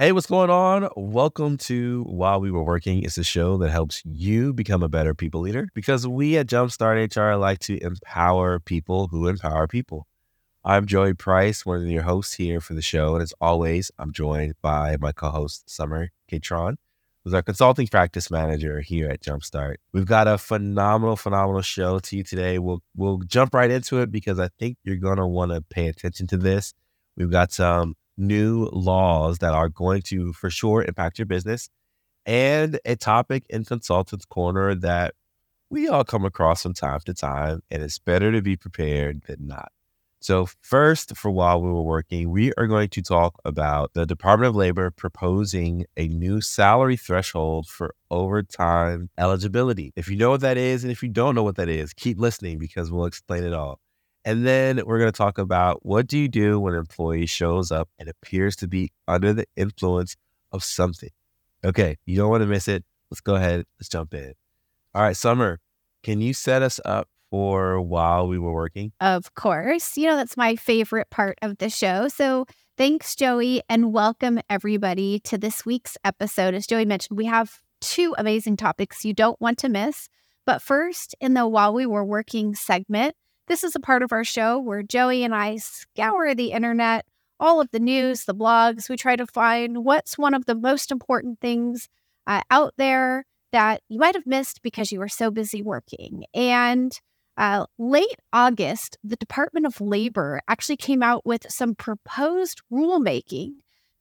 Hey, what's going on? Welcome to While We Were Working. It's a show that helps you become a better people leader because we at Jumpstart HR like to empower people who empower people. I'm Joey Price, one of your hosts here for the show. And as always, I'm joined by my co host, Sommer Catron, who's our consulting practice manager here at Jumpstart. We've got a phenomenal, phenomenal show to you today. We'll, we'll jump right into it because I think you're going to want to pay attention to this. We've got some new laws that are going to, for sure, impact your business, and a topic in Consultants Corner that we all come across from time to time, and it's better to be prepared than not. So, first, for while we were working, we are going to talk about the Department of Labor proposing a new salary threshold for overtime eligibility. If you know what that is, and if you don't know what that is, keep listening because we'll explain it all. And then we're going to talk about what do you do when an employee shows up and appears to be under the influence of something. Okay, you don't want to miss it. Let's go ahead. Let's jump in. All right, Sommer, can you set us up for while we were working? Of course. You know, that's my favorite part of the show. So thanks, Joey, and welcome everybody to this week's episode. As Joey mentioned, we have two amazing topics you don't want to miss. But first, in the while we were working segment, this is a part of our show where Joey and I scour the internet, all of the news, the blogs. We try to find what's one of the most important things uh, out there that you might have missed because you were so busy working. And uh, late August, the Department of Labor actually came out with some proposed rulemaking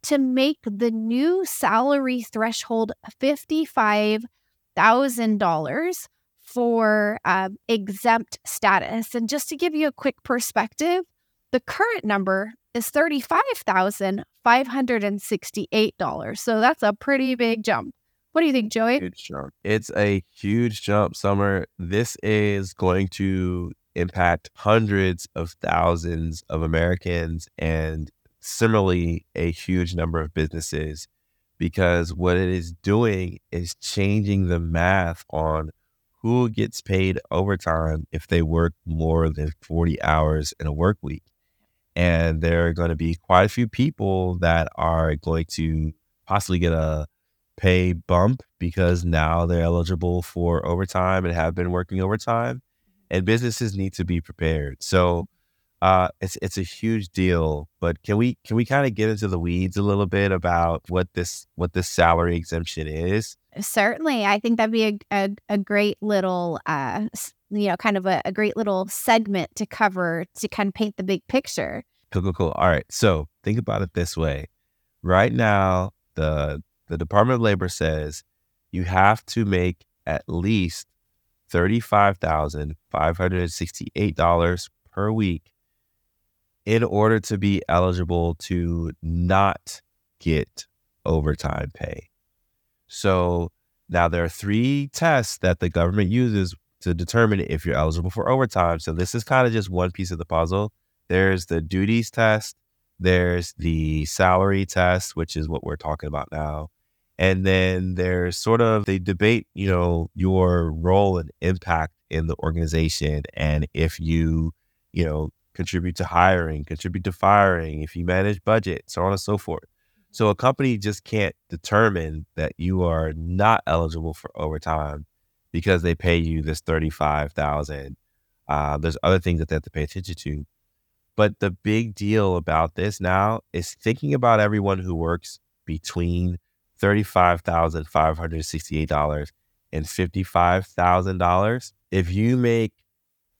to make the new salary threshold $55,000 for um, exempt status. And just to give you a quick perspective, the current number is $35,568. So that's a pretty big jump. What do you think, Joey? It's a huge jump, Sommer. This is going to impact hundreds of thousands of Americans and similarly a huge number of businesses because what it is doing is changing the math on who gets paid overtime if they work more than 40 hours in a work week. And there are going to be quite a few people that are going to possibly get a pay bump because now they're eligible for overtime and have been working overtime. And businesses need to be prepared. So uh, it's it's a huge deal. But can we can we kind of get into the weeds a little bit about what this what this salary exemption is? Certainly, I think that'd be a a, a great little uh, you know kind of a, a great little segment to cover to kind of paint the big picture. Cool, cool, cool. All right. So think about it this way. Right now, the the Department of Labor says you have to make at least thirty-five thousand five hundred and sixty-eight dollars per week in order to be eligible to not get overtime pay. So now there are three tests that the government uses to determine if you're eligible for overtime. So this is kind of just one piece of the puzzle. There's the duties test, there's the salary test, which is what we're talking about now. And then there's sort of they debate, you know, your role and impact in the organization and if you, you know, contribute to hiring, contribute to firing, if you manage budget, so on and so forth. So a company just can't determine that you are not eligible for overtime because they pay you this thirty-five thousand. Uh, there's other things that they have to pay attention to. But the big deal about this now is thinking about everyone who works between thirty-five thousand five hundred sixty-eight dollars and fifty-five thousand dollars. If you make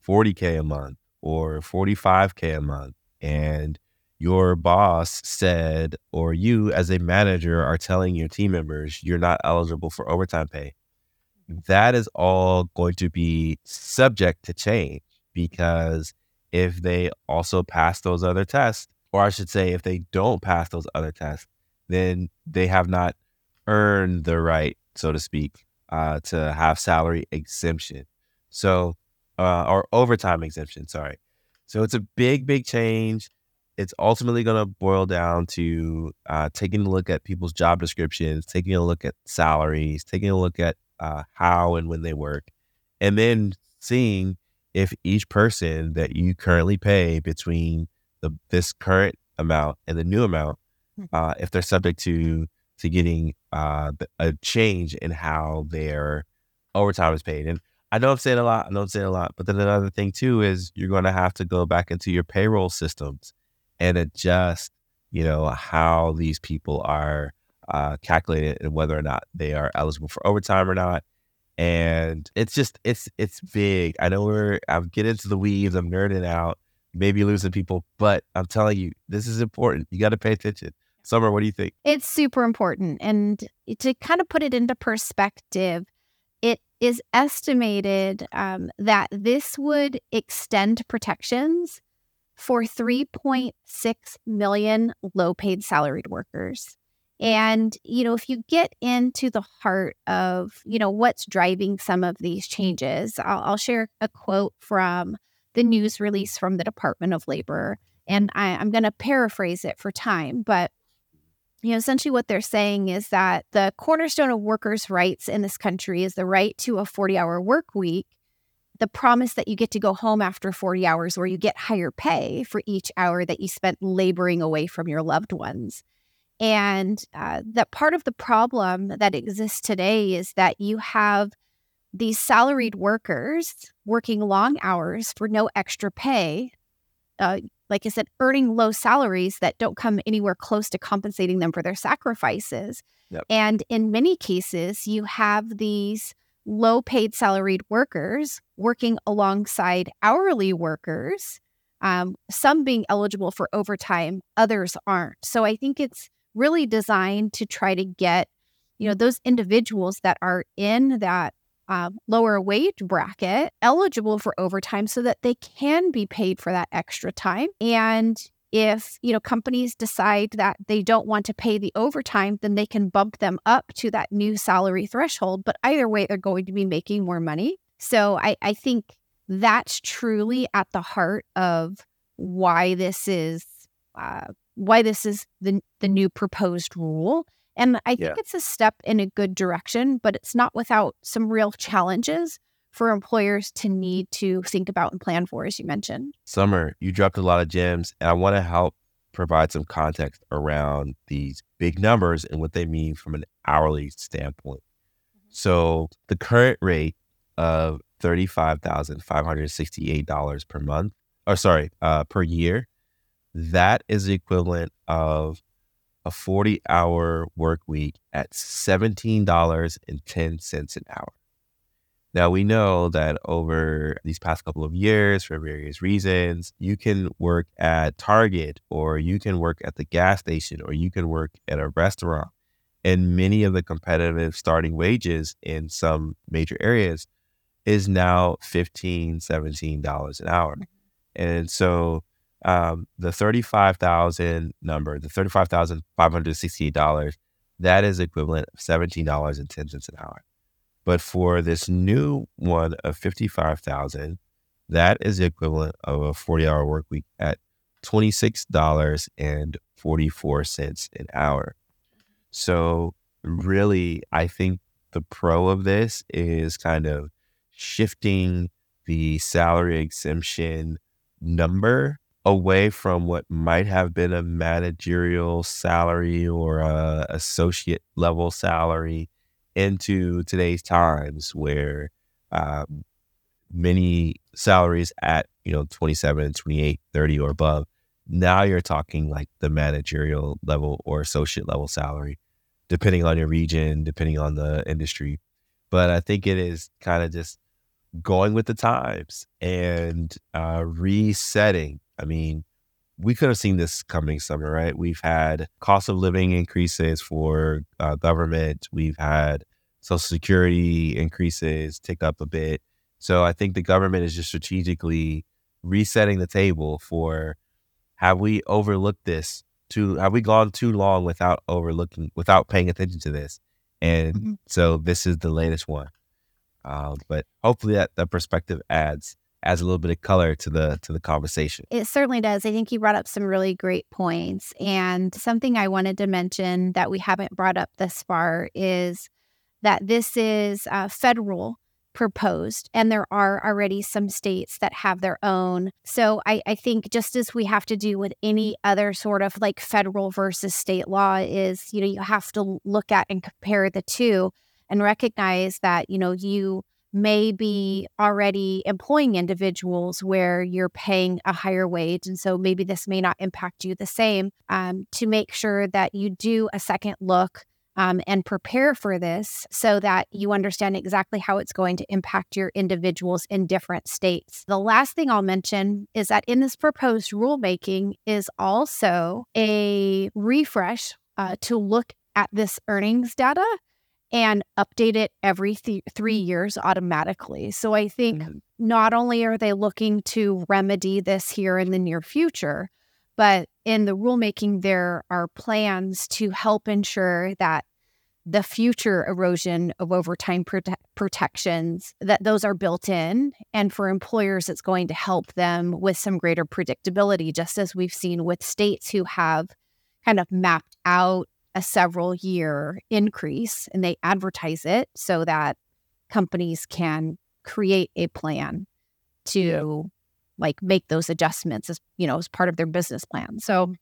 forty k a month or 45K a month and your boss said, or you as a manager are telling your team members you're not eligible for overtime pay, that is all going to be subject to change because if they also pass those other tests, or I should say, if they don't pass those other tests, then they have not earned the right, so to speak, uh, to have salary exemption. So uh, or overtime exemption. Sorry. So it's a big, big change. It's ultimately going to boil down to uh, taking a look at people's job descriptions, taking a look at salaries, taking a look at uh, how and when they work, and then seeing if each person that you currently pay between the this current amount and the new amount Hmm. uh, if they're subject to to getting uh, a change in how their overtime is paid. And I know I'm saying a lot. I know I'm saying a lot. But then another thing too is you're going to have to go back into your payroll systems and adjust, you know, how these people are uh, calculated and whether or not they are eligible for overtime or not. And it's just it's it's big. I know we're I'm getting into the weeds. I'm nerding out, maybe losing people, but I'm telling you, this is important. You got to pay attention. Sommer, what do you think? It's super important. And to kind of put it into perspective, it is estimated um, that this would extend protections for 3.6 million low paid salaried workers. And, you know, if you get into the heart of, you know, what's driving some of these changes, I'll, I'll share a quote from the news release from the Department of Labor. And I, I'm going to paraphrase it for time, but you know, essentially what they're saying is that the cornerstone of workers' rights in this country is the right to a 40 hour work week, the promise that you get to go home after 40 hours where you get higher pay for each hour that you spent laboring away from your loved ones. And uh, that part of the problem that exists today is that you have these salaried workers working long hours for no extra pay. Uh, like I said, earning low salaries that don't come anywhere close to compensating them for their sacrifices. Yep. And in many cases, you have these low paid salaried workers working alongside hourly workers, um, some being eligible for overtime, others aren't. So I think it's really designed to try to get, you know, those individuals that are in that uh, lower wage bracket eligible for overtime so that they can be paid for that extra time. And if you know companies decide that they don't want to pay the overtime, then they can bump them up to that new salary threshold. But either way, they're going to be making more money. So I, I think that's truly at the heart of why this is uh, why this is the the new proposed rule and I think Yeah. it's a step in a good direction, but it's not without some real challenges for employers to need to think about and plan for, as you mentioned. Sommer, you dropped a lot of gems, and I want to help provide some context around these big numbers and what they mean from an hourly standpoint. So, the current rate of $35,568 per month, or sorry, uh, per year, that is the equivalent of a 40 hour work week at $17.10 an hour. Now, we know that over these past couple of years, for various reasons, you can work at Target or you can work at the gas station or you can work at a restaurant. And many of the competitive starting wages in some major areas is now $15, $17 an hour. And so um, the 35,000 number, the $35,568, that is equivalent of $17.10 an hour. But for this new one of 55,000, that is the equivalent of a 40 hour work week at $26.44 an hour. So, really, I think the pro of this is kind of shifting the salary exemption number away from what might have been a managerial salary or a associate level salary into today's times where um, many salaries at you know 27 28 30 or above now you're talking like the managerial level or associate level salary depending on your region depending on the industry. But i think it is kind of just going with the times and uh, resetting. I mean we could have seen this coming Sommer right we've had cost of living increases for uh, government we've had social security increases tick up a bit so I think the government is just strategically resetting the table for have we overlooked this too have we gone too long without overlooking without paying attention to this? And Mhm. so this is the latest one. Um, but hopefully that, that perspective adds adds a little bit of color to the to the conversation. It certainly does. I think you brought up some really great points. And something I wanted to mention that we haven't brought up thus far is that this is uh, federal proposed, and there are already some states that have their own. So I, I think just as we have to do with any other sort of like federal versus state law, is you know you have to look at and compare the two and recognize that you know you may be already employing individuals where you're paying a higher wage. And so maybe this may not impact you the same um, to make sure that you do a second look um, and prepare for this so that you understand exactly how it's going to impact your individuals in different states. The last thing I'll mention is that in this proposed rulemaking is also a refresh uh, to look at this earnings data and update it every th- three years automatically. So I think mm-hmm. not only are they looking to remedy this here in the near future, but in the rulemaking, there are plans to help ensure that the future erosion of overtime prote- protections that those are built in and for employers it's going to help them with some greater predictability just as we've seen with states who have kind of mapped out a several year increase and they advertise it so that companies can create a plan to like make those adjustments as you know as part of their business plan. So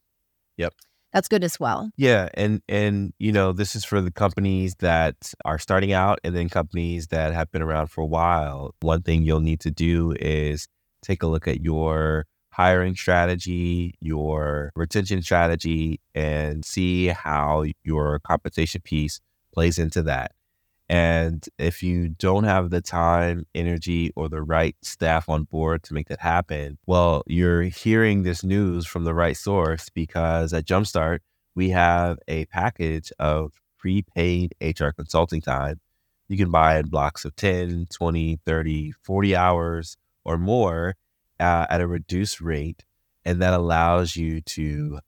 yep. that's good as well. Yeah and and you know this is for the companies that are starting out and then companies that have been around for a while. One thing you'll need to do is take a look at your hiring strategy, your retention strategy, and see how your compensation piece plays into that. And if you don't have the time, energy, or the right staff on board to make that happen, well, you're hearing this news from the right source because at Jumpstart, we have a package of prepaid HR consulting time. You can buy in blocks of 10, 20, 30, 40 hours or more uh, at a reduced rate, and that allows you to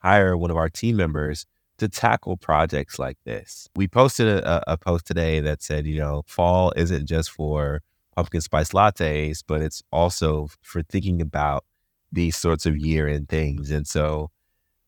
hire one of our team members to tackle projects like this. We posted a, a, post today that said, you know, fall isn't just for pumpkin spice lattes, but it's also for thinking about these sorts of year end things. And so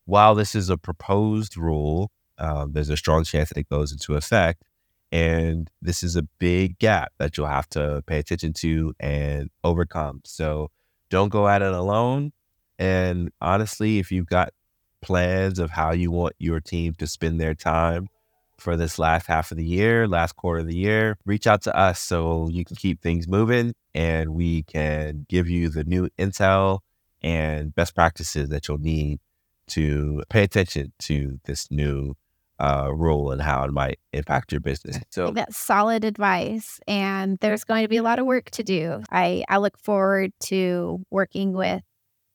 while this is a proposed rule, um, there's a strong chance that it goes into effect. And this is a big gap that you'll have to pay attention to and overcome. So don't go at it alone. And honestly, if you've got plans of how you want your team to spend their time for this last half of the year, last quarter of the year, reach out to us so you can keep things moving and we can give you the new intel and best practices that you'll need to pay attention to this new uh, rule and how it might impact your business. So that's solid advice. And there's going to be a lot of work to do. I, I look forward to working with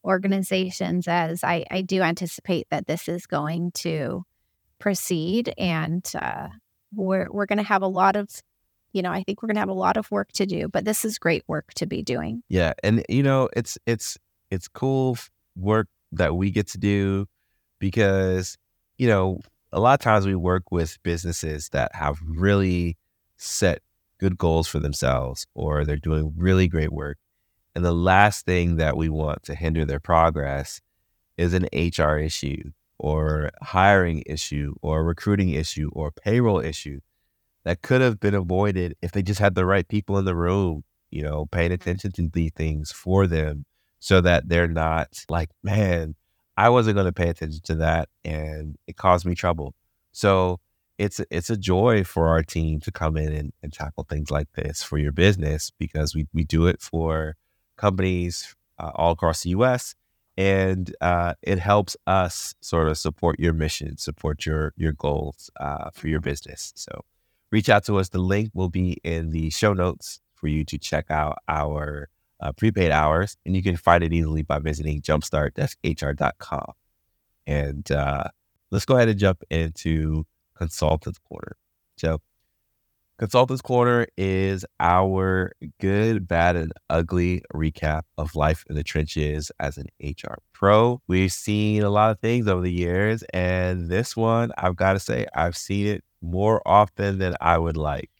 organizations as I, I do anticipate that this is going to proceed. And uh, we're, we're going to have a lot of you know, I think we're going to have a lot of work to do, but this is great work to be doing. Yeah, and you know, it's it's it's cool work that we get to do because you know a lot of times we work with businesses that have really set good goals for themselves or they're doing really great work. And the last thing that we want to hinder their progress is an HR issue or hiring issue or recruiting issue or payroll issue that could have been avoided if they just had the right people in the room, you know, paying mm-hmm. attention to these things for them so that they're not like, man, I wasn't going to pay attention to that, and it caused me trouble. So it's it's a joy for our team to come in and, and tackle things like this for your business because we we do it for companies uh, all across the U.S. and uh, it helps us sort of support your mission, support your your goals uh, for your business. So reach out to us. The link will be in the show notes for you to check out our uh, prepaid hours, and you can find it easily by visiting jumpstart-hr.com. And uh, let's go ahead and jump into Consultants Corner. So, Consultants Corner is our good, bad, and ugly recap of life in the trenches as an HR pro. We've seen a lot of things over the years, and this one, I've got to say, I've seen it more often than I would like.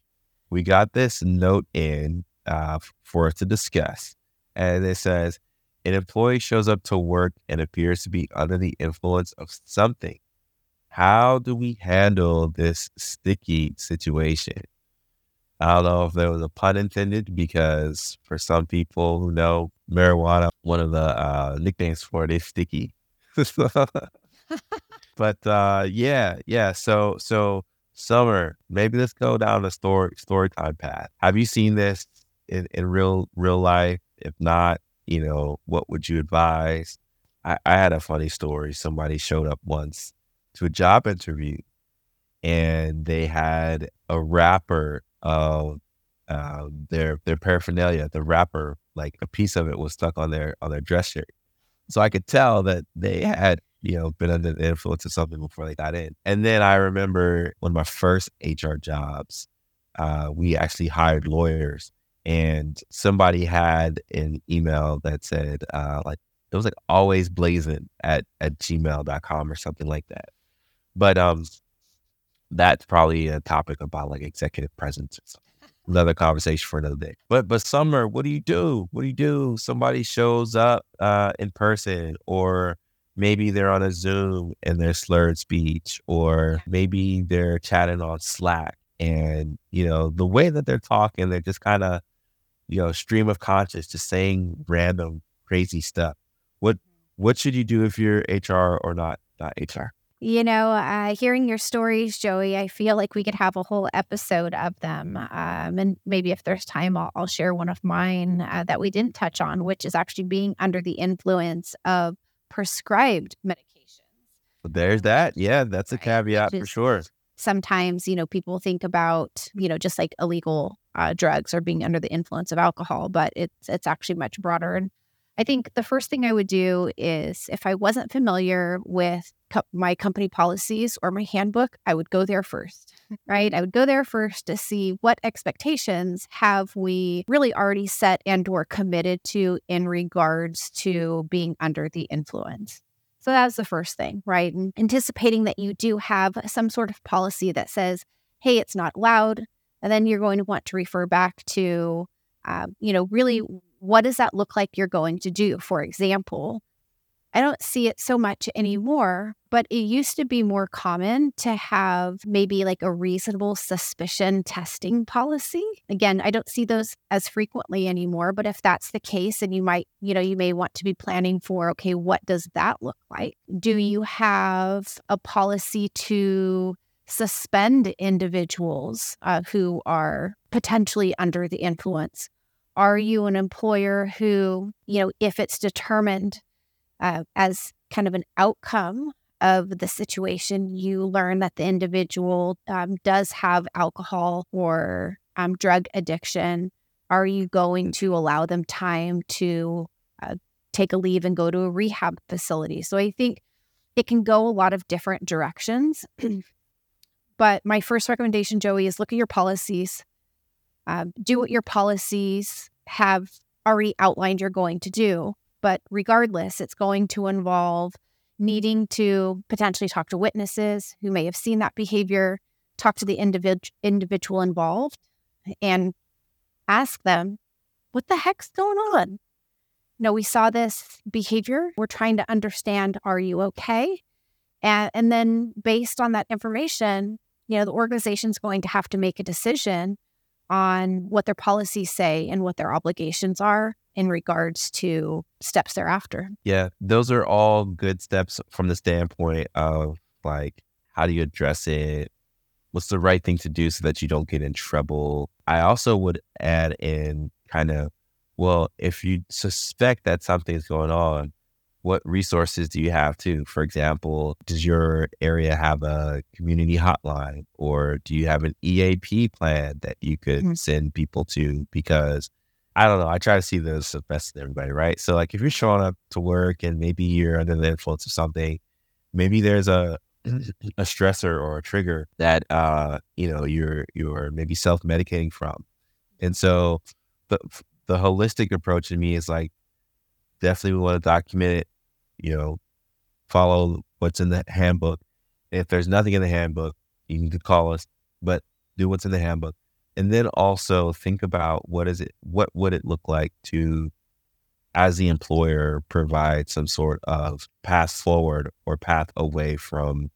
We got this note in uh, for us to discuss. And it says, an employee shows up to work and appears to be under the influence of something. How do we handle this sticky situation? I don't know if there was a pun intended because for some people who know marijuana, one of the uh, nicknames for it is sticky. but uh, yeah, yeah. So so Sommer, maybe let's go down the story story time path. Have you seen this in, in real real life? If not, you know, what would you advise? I, I had a funny story. Somebody showed up once to a job interview and they had a wrapper of uh, their their paraphernalia. The wrapper, like a piece of it, was stuck on their on their dress shirt. So I could tell that they had you know been under the influence of something before they got in. And then I remember one of my first HR jobs, uh, we actually hired lawyers, and somebody had an email that said uh, like it was like always blazing at at gmail.com or something like that. But um that's probably a topic about like executive presence. Another conversation for another day. But but Sommer, what do you do? What do you do? Somebody shows up uh, in person, or maybe they're on a Zoom and they're slurred speech, or maybe they're chatting on Slack, and you know the way that they're talking, they're just kind of you know stream of conscious, just saying random crazy stuff. What what should you do if you're HR or not not HR? You know, uh, hearing your stories, Joey, I feel like we could have a whole episode of them. Um, and maybe if there's time, I'll, I'll share one of mine uh, that we didn't touch on, which is actually being under the influence of prescribed medications. There's that. Yeah, that's a caveat for sure. Sometimes, you know, people think about, you know, just like illegal uh, drugs or being under the influence of alcohol, but it's it's actually much broader. And I think the first thing I would do is if I wasn't familiar with co- my company policies or my handbook, I would go there first, right? I would go there first to see what expectations have we really already set and or committed to in regards to being under the influence. So that's the first thing, right? And anticipating that you do have some sort of policy that says, hey, it's not allowed. And then you're going to want to refer back to, uh, you know, really mm-hmm. what does that look like you're going to do? For example, I don't see it so much mm-hmm. anymore, but it used to be more common to have maybe like a reasonable suspicion testing policy. Again, I don't see those as frequently anymore, but if that's the case, and you might, you know, you may want to be planning for, okay, what does that look like? Do mm-hmm. you have a policy to suspend individuals uh, who are potentially under the influence? Are you an employer who, you know, if it's determined uh, as kind of an outcome of the situation, you learn that the individual um, does have alcohol or um, drug addiction? Are you going to allow them time to uh, take a leave and go to a rehab facility? So I think it can go a lot of different directions. but my first recommendation, Joey, is look at your policies uh, do what your policies have already outlined you're going to do. But regardless, it's going to involve needing to potentially talk to witnesses who may have seen that behavior, talk to the individ- individual involved, and ask them, what the heck's going on? No, we saw this behavior. We're trying to understand, are you okay? And, and then based on that information, you know, the organization's going to have to make a decision on what their policies say and what their obligations are in regards to steps thereafter. Yeah, those are all good steps from the standpoint of like, how do you address it? What's the right thing to do so that you don't get in trouble? I also would add in kind of, well, if you suspect that something's going on, what resources do you have too? For example, does your area have a community hotline or do you have an EAP plan that you could mm-hmm. send people to? Because I don't know, I try to see this as best in everybody, right? So like if you're showing up to work and maybe you're under the influence of something, maybe there's a a stressor or a trigger that uh you know you're you're maybe self-medicating from. And so the the holistic approach to me is like definitely we want to document it you know, follow what's in the handbook. If there's nothing in the handbook, you can call us, but do what's in the handbook. And then also think about what is it, what would it look like to, as the employer, provide some sort of path forward or path away from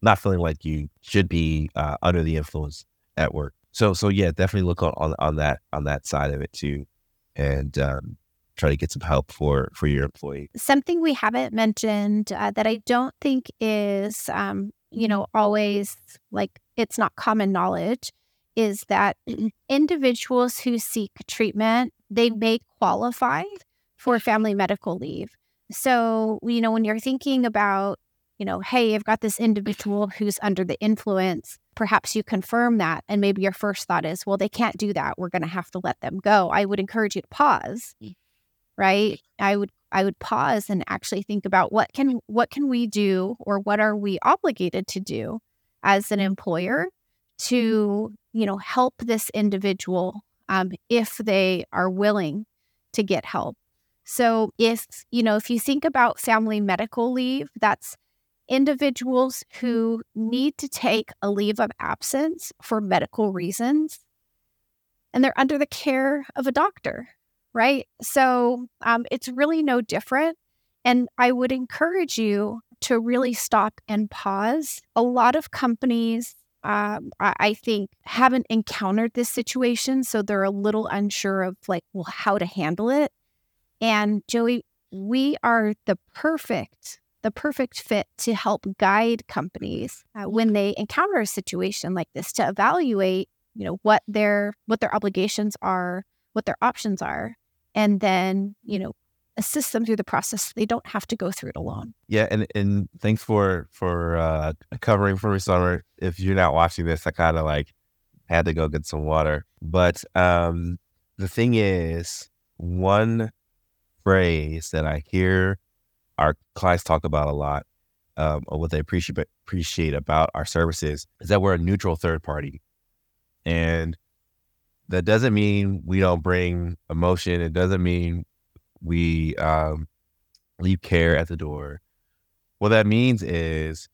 not feeling like you should be uh, under the influence at work. so so yeah, definitely look on, on on that on that side of it too, and um, try to get some help for for your employee. Something we haven't mentioned uh, that I don't think is um, you know always like it's not common knowledge is that individuals who seek treatment they may qualify for family medical leave. So, you know, when you're thinking about, you know, hey, I've got this individual who's under the influence, perhaps you confirm that. And maybe your first thought is, well, they can't do that. We're going to have to let them go. I would encourage you to pause, mm. Right? I would I would pause and actually think about what can what can we do or what are we obligated to do as an employer to you know help this individual um, if they are willing to get help. So if, you know, if you think about family medical leave, that's individuals who need to take a leave of absence for medical reasons and they're under the care of a doctor, right? So um, it's really no different. And I would encourage you to really stop and pause. A lot of companies, um, I, I think, haven't encountered this situation. So they're a little unsure of like, well, how to handle it. And Joey, we are the perfect the perfect fit to help guide companies uh, when they encounter a situation like this to evaluate you know what their what their obligations are what their options are and then you know assist them through the process they don't have to go through it alone. Yeah and and thanks for for uh covering for me Sommer. If you're not watching this i kind of like had to go get some water. But um the thing is one phrase that I hear our clients talk about a lot, um, or what they appreciate appreciate about our services is that we're a neutral third party, and that doesn't mean we don't bring emotion. It doesn't mean we um, leave care at the door. What that means is,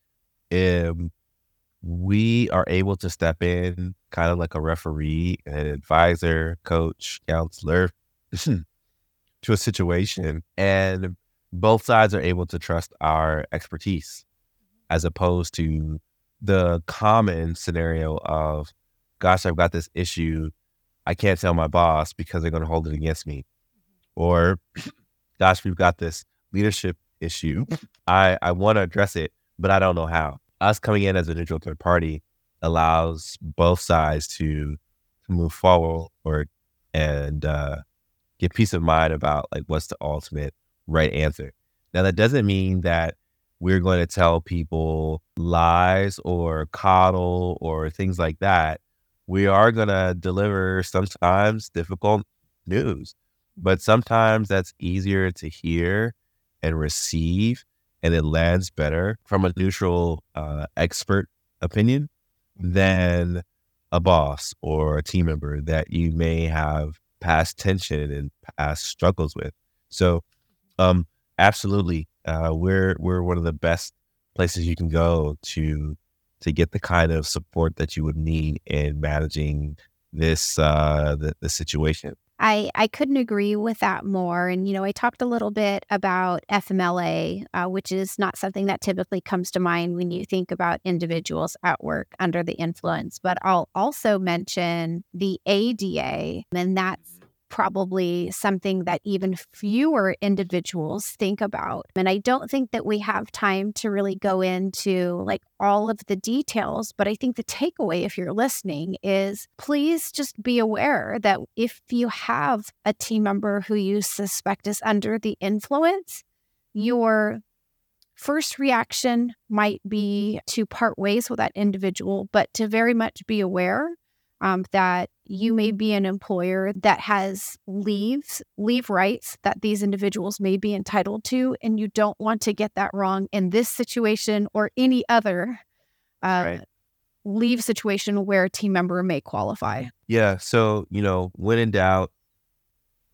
if we are able to step in, kind of like a referee, an advisor, coach, counselor. to a situation and both sides are able to trust our expertise as opposed to the common scenario of gosh i've got this issue i can't tell my boss because they're going to hold it against me or gosh we've got this leadership issue i i want to address it but i don't know how us coming in as a neutral third party allows both sides to, to move forward or and uh, get peace of mind about like what's the ultimate right answer. Now that doesn't mean that we're going to tell people lies or coddle or things like that. We are going to deliver sometimes difficult news, but sometimes that's easier to hear and receive, and it lands better from a neutral uh, expert opinion than a boss or a team member that you may have past tension and past struggles with. So, um, absolutely, uh, we're we're one of the best places you can go to to get the kind of support that you would need in managing this uh, the, the situation. I, I couldn't agree with that more. And, you know, I talked a little bit about FMLA, uh, which is not something that typically comes to mind when you think about individuals at work under the influence. But I'll also mention the ADA, and that's probably something that even fewer individuals think about. And I don't think that we have time to really go into like all of the details, but I think the takeaway, if you're listening, is please just be aware that if you have a team member who you suspect is under the influence, your first reaction might be to part ways with that individual, but to very much be aware um, that you may be an employer that has leaves, leave rights that these individuals may be entitled to, and you don't want to get that wrong in this situation or any other uh, right. leave situation where a team member may qualify. Yeah. So, you know, when in doubt,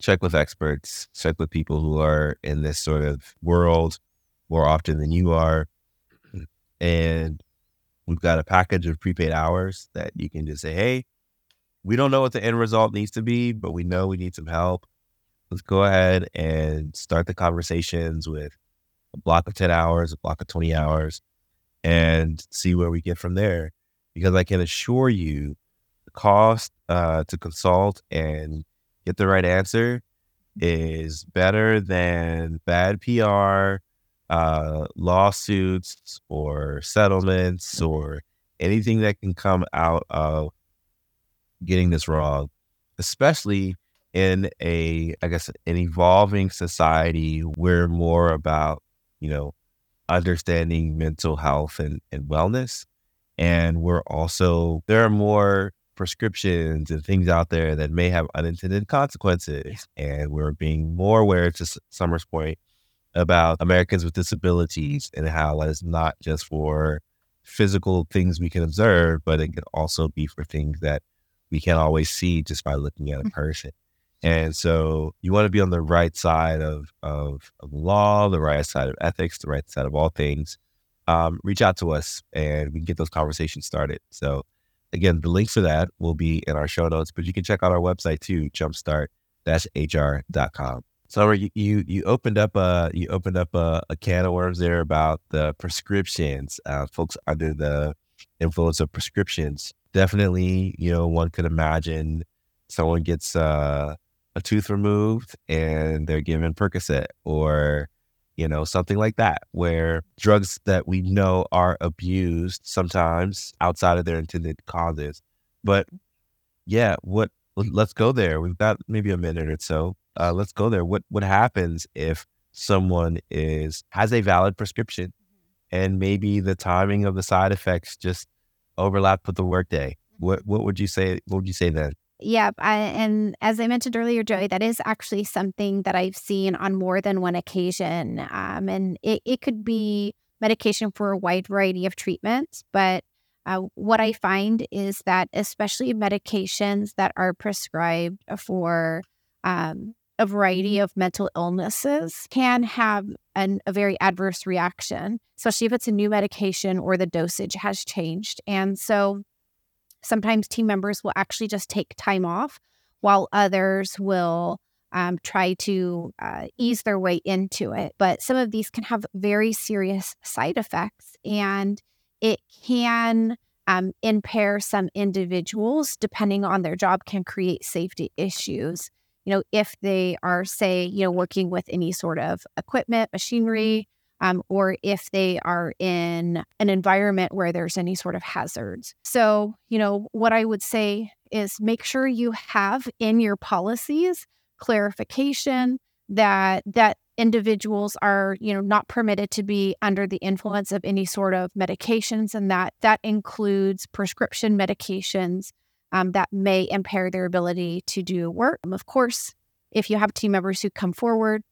check with experts, check with people who are in this sort of world more often than you are. And we've got a package of prepaid hours that you can just say, hey, we don't know what the end result needs to be, but we know we need some help. Let's go ahead and start the conversations with a block of 10 hours, a block of 20 hours, and see where we get from there. Because I can assure you the cost uh, to consult and get the right answer is better than bad PR, uh, lawsuits, or settlements, or anything that can come out of getting this wrong, especially in a, I guess, an evolving society. We're more about, you know, understanding mental health and, and wellness. And we're also, there are more prescriptions and things out there that may have unintended consequences. And we're being more aware, to Sommer's point, about Americans with disabilities and how that is not just for physical things we can observe, but it can also be for things that we can't always see just by looking at a mm-hmm. person. And so you want to be on the right side of, of, of law, the right side of ethics, the right side of all things. Um, reach out to us and we can get those conversations started. So Again, the link for that will be in our show notes, but you can check out our website too, jumpstart-hr.com. So you, you you opened up a you opened up a, a can of worms there about the prescriptions. Uh, folks under the influence of prescriptions. Definitely, you know, one could imagine someone gets uh, a tooth removed and they're given Percocet or you know, something like that, where drugs that we know are abused sometimes outside of their intended causes. But yeah, what let's go there. We've got maybe a minute or so. Uh, let's go there. What what happens if someone is has a valid prescription and maybe the timing of the side effects just overlap with the workday? What what would you say? What would you say then? Yep. I, and as I mentioned earlier, Joey, that is actually something that I've seen on more than one occasion. Um, and it, it could be medication for a wide variety of treatments. But uh, what I find is that, especially medications that are prescribed for um, a variety of mental illnesses, can have an, a very adverse reaction, especially if it's a new medication or the dosage has changed. And so, Sometimes team members will actually just take time off, while others will um, try to uh, ease their way into it. But some of these can have very serious side effects, and it can um, impair some individuals, depending on their job, can create safety issues. You know, if they are, say, you know, working with any sort of equipment, machinery, um, or if they are in an environment where there's any sort of hazards. So, you know, what I would say is make sure you have in your policies clarification that that individuals are you know not permitted to be under the influence of any sort of medications and that that includes prescription medications um, that may impair their ability to do work. Of course if you have team members who come forward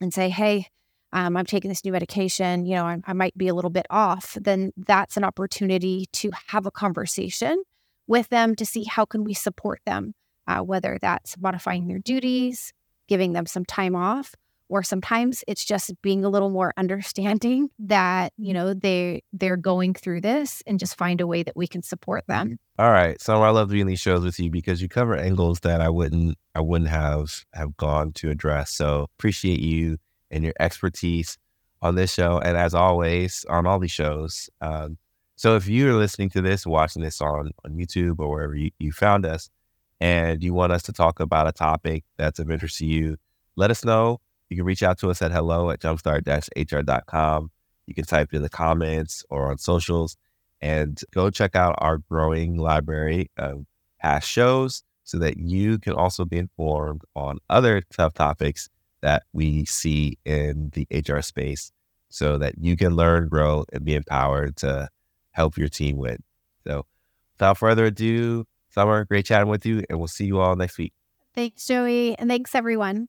and say hey um, I'm taking this new medication, you know, I, I might be a little bit off, then that's an opportunity to have a conversation with them to see how can we support them, uh, whether that's modifying their duties, giving them some time off, or sometimes it's just being a little more understanding that you know they they're going through this and just find a way that we can support them all right so i love doing these shows with you because you cover angles that i wouldn't i wouldn't have have gone to address so appreciate you and your expertise on this show, and as always on all these shows. Um, so if you're listening to this, watching this on on YouTube or wherever you, you found us, and you want us to talk about a topic that's of interest to you, let us know. You can reach out to us at hello at jumpstart-hr.com. You can type in the comments or on socials and go check out our growing library of past shows so that you can also be informed on other tough topics that we see in the HR space so that you can learn, grow, and be empowered to help your team win. So without further ado, Sommer, great chatting with you, and we'll see you all next week. Thanks, Joey, and thanks, everyone.